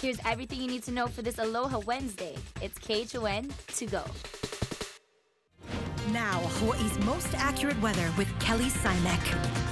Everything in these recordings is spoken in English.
Here's everything you need to know for this Aloha Wednesday. It's KHON to go. Now, Hawaii's most accurate weather with Kelly Simek.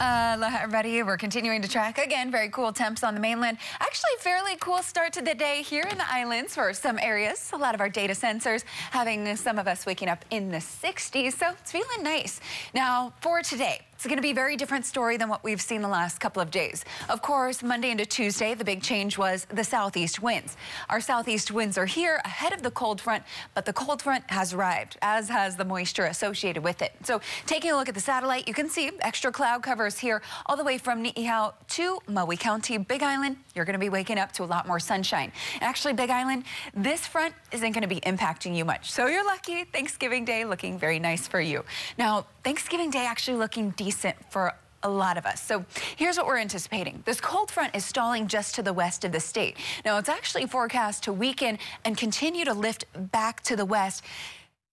Uh, aloha, everybody. We're continuing to track again. Very cool temps on the mainland. Actually, fairly cool start to the day here in the islands for some areas. A lot of our data sensors having some of us waking up in the 60s, so it's feeling nice. Now, for today, it's going to be a very different story than what we've seen the last couple of days. Of course, Monday into Tuesday, the big change was the southeast winds. Our southeast winds are here ahead of the cold front, but the cold front has arrived, as has the moisture associated with it. So taking a look at the satellite, you can see extra cloud covers here all the way from Ni'ihau to Maui County, Big Island. You're going to be waking up to a lot more sunshine. Actually, Big Island, this front isn't going to be impacting you much. So you're lucky. Thanksgiving Day looking very nice for you. Now, Thanksgiving Day actually looking decent for a lot of us. So here's what we're anticipating. This cold front is stalling just to the west of the state. Now, it's actually forecast to weaken and continue to lift back to the west.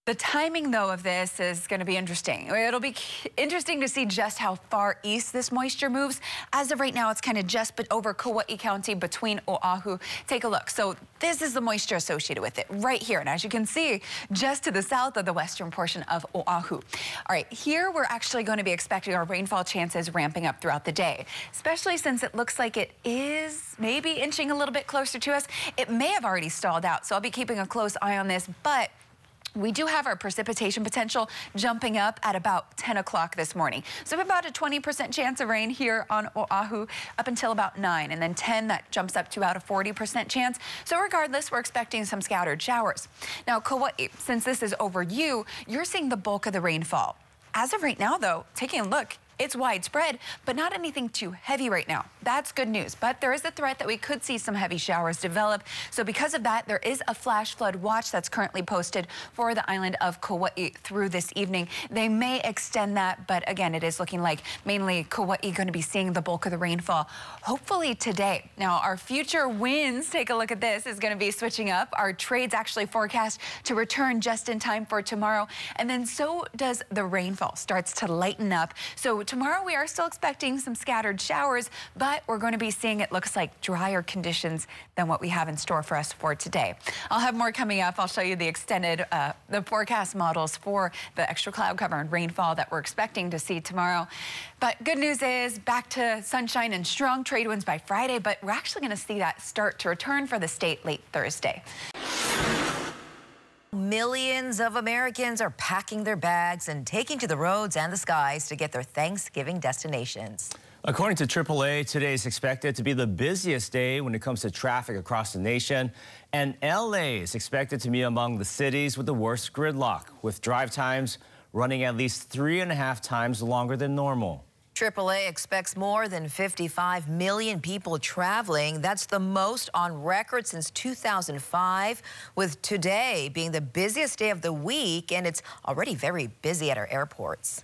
The timing, though, of this is going to be interesting. It'll be interesting to see just how far east this moisture moves. As of right now, it's kind of just but over Kauai County between Oahu. Take a look. So this is the moisture associated with it right here. And as you can see, just to the south of the western portion of Oahu. All right, here we're actually going to be expecting our rainfall chances ramping up throughout the day, especially since it looks like it is maybe inching a little bit closer to us. It may have already stalled out, so I'll be keeping a close eye on this, but we do have our precipitation potential jumping up at about 10 o'clock this morning. So about a 20% chance of rain here on Oahu up until about 9. And then 10, that jumps up to about a 40% chance. So regardless, we're expecting some scattered showers. Now, Kauai, since this is over you, you're seeing the bulk of the rainfall. As of right now, though, taking a look, it's widespread, but not anything too heavy right now. That's good news. But there is a threat that we could see some heavy showers develop. So because of that, there is a flash flood watch that's currently posted for the island of Kauai through this evening. They may extend that, but again, it is looking like mainly Kauai going to be seeing the bulk of the rainfall, hopefully today. Now, our future winds, take a look at this, is going to be switching up. Our trades actually forecast to return just in time for tomorrow. And then so does the rainfall starts to lighten up. So tomorrow we are still expecting some scattered showers, but we're going to be seeing it looks like drier conditions than what we have in store for us for today. I'll have more coming up. I'll show you the extended, uh, the forecast models for the extra cloud cover and rainfall that we're expecting to see tomorrow. But good news is back to sunshine and strong trade winds by Friday, but we're actually going to see that start to return for the state late Thursday. Millions of Americans are packing their bags and taking to the roads and the skies to get their Thanksgiving destinations. According to AAA, today is expected to be the busiest day when it comes to traffic across the nation. And LA is expected to be among the cities with the worst gridlock, with drive times running at least three and a half times longer than normal. AAA expects more than 55 million people traveling. That's the most on record since 2005, with today being the busiest day of the week, and it's already very busy at our airports.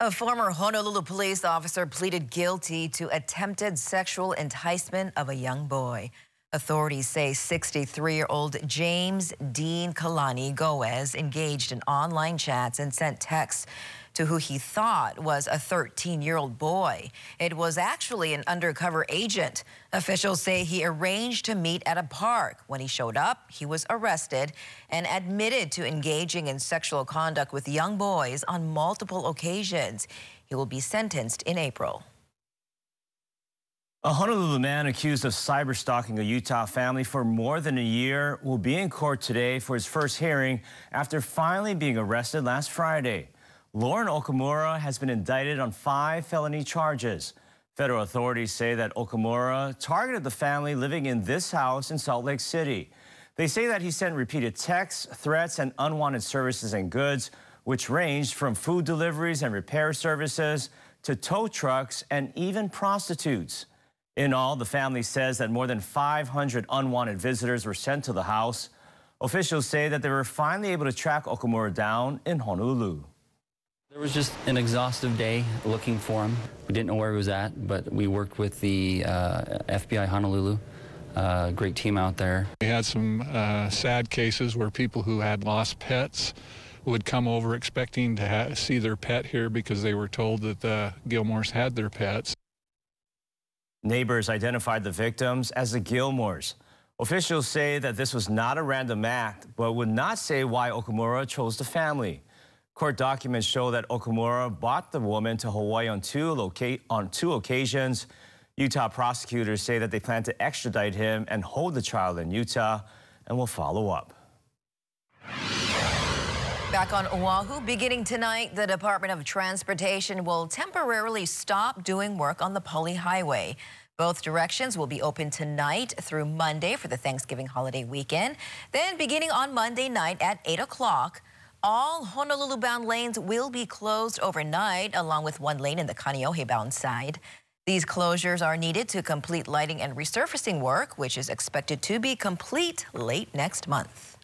A former Honolulu police officer pleaded guilty to attempted sexual enticement of a young boy. Authorities say 63-year-old James Dean Kalani Goes engaged in online chats and sent texts to who he thought was a 13-year-old boy. It was actually an undercover agent. Officials say he arranged to meet at a park. When he showed up, he was arrested and admitted to engaging in sexual conduct with young boys on multiple occasions. He will be sentenced in April. A Honolulu man accused of cyber stalking a Utah family for more than a year will be in court today for his first hearing after finally being arrested last Friday. Loren Okamura has been indicted on five felony charges. Federal authorities say that Okamura targeted the family living in this house in Salt Lake City. They say that he sent repeated texts, threats, and unwanted services and goods, which ranged from food deliveries and repair services to tow trucks and even prostitutes. In all, the family says that more than 500 unwanted visitors were sent to the house. Officials say that they were finally able to track Okamura down in Honolulu. There was just an exhaustive day looking for him. We didn't know where he was at, but we worked with the uh, FBI Honolulu. Uh, great team out there. We had some uh, sad cases where people who had lost pets would come over expecting to see their pet here because they were told that the Gilmores had their pets. Neighbors identified the victims as the Gilmores. Officials say that this was not a random act, but would not say why Okamura chose the family. Court documents show that Okamura bought the woman to Hawaii on two, on two occasions. Utah prosecutors say that they plan to extradite him and hold the child in Utah and will follow up. Back on Oahu, beginning tonight, the Department of Transportation will temporarily stop doing work on the Pali Highway. Both directions will be open tonight through Monday for the Thanksgiving holiday weekend. Then beginning on Monday night at 8 o'clock, all Honolulu-bound lanes will be closed overnight, along with one lane in the Kaneohe-bound side. These closures are needed to complete lighting and resurfacing work, which is expected to be complete late next month.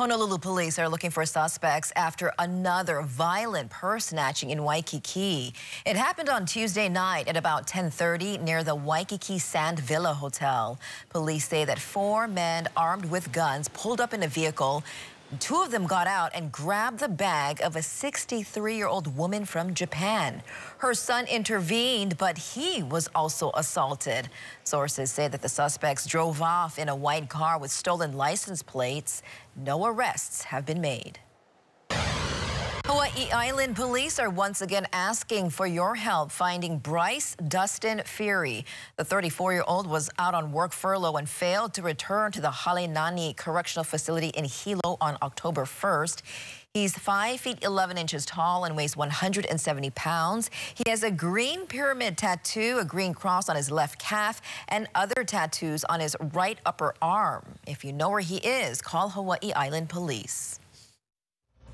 Honolulu police are looking for suspects after another violent purse snatching in Waikiki. It happened on Tuesday night at about 10:30 near the Waikiki Sand Villa Hotel. Police say that four men armed with guns pulled up in a vehicle Two of them got out and grabbed the bag of a 63-year-old woman from Japan. Her son intervened, but he was also assaulted. Sources say that the suspects drove off in a white car with stolen license plates. No arrests have been made. Hawaii Island police are once again asking for your help finding Bryce Dustin Fury. The 34-year-old was out on work furlough and failed to return to the Halenani Correctional Facility in Hilo on October 1st. He's 5 feet 11 inches tall and weighs 170 pounds. He has a green pyramid tattoo, a green cross on his left calf, and other tattoos on his right upper arm. If you know where he is, call Hawaii Island Police.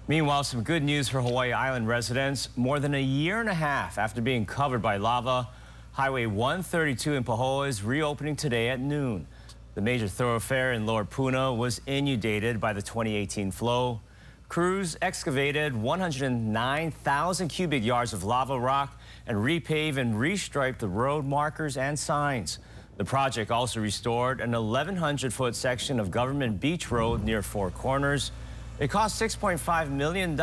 Meanwhile, some good news for Hawaii Island residents. More than a year and a half after being covered by lava, Highway 132 in Pahoa is reopening today at noon. The major thoroughfare in Lower Puna was inundated by the 2018 flow. Crews excavated 109,000 cubic yards of lava rock and repaved and restriped the road markers and signs. The project also restored an 1,100-foot section of Government Beach Road near Four Corners. It cost $6.5 million,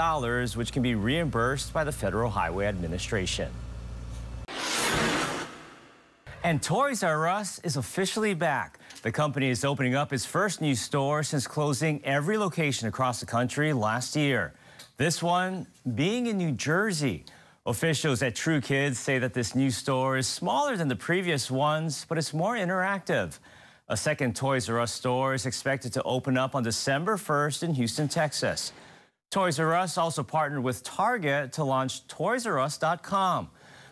which can be reimbursed by the Federal Highway Administration. And Toys R Us is officially back. The company is opening up its first new store since closing every location across the country last year. This one being in New Jersey. Officials at Tru Kids say that this new store is smaller than the previous ones, but it's more interactive. A second Toys R Us store is expected to open up on December 1st in Houston, Texas. Toys R Us also partnered with Target to launch ToysRUs.com.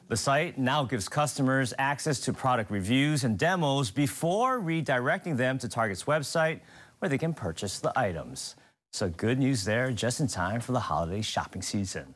The site now gives customers access to product reviews and demos before redirecting them to Target's website where they can purchase the items. So good news there just in time for the holiday shopping season.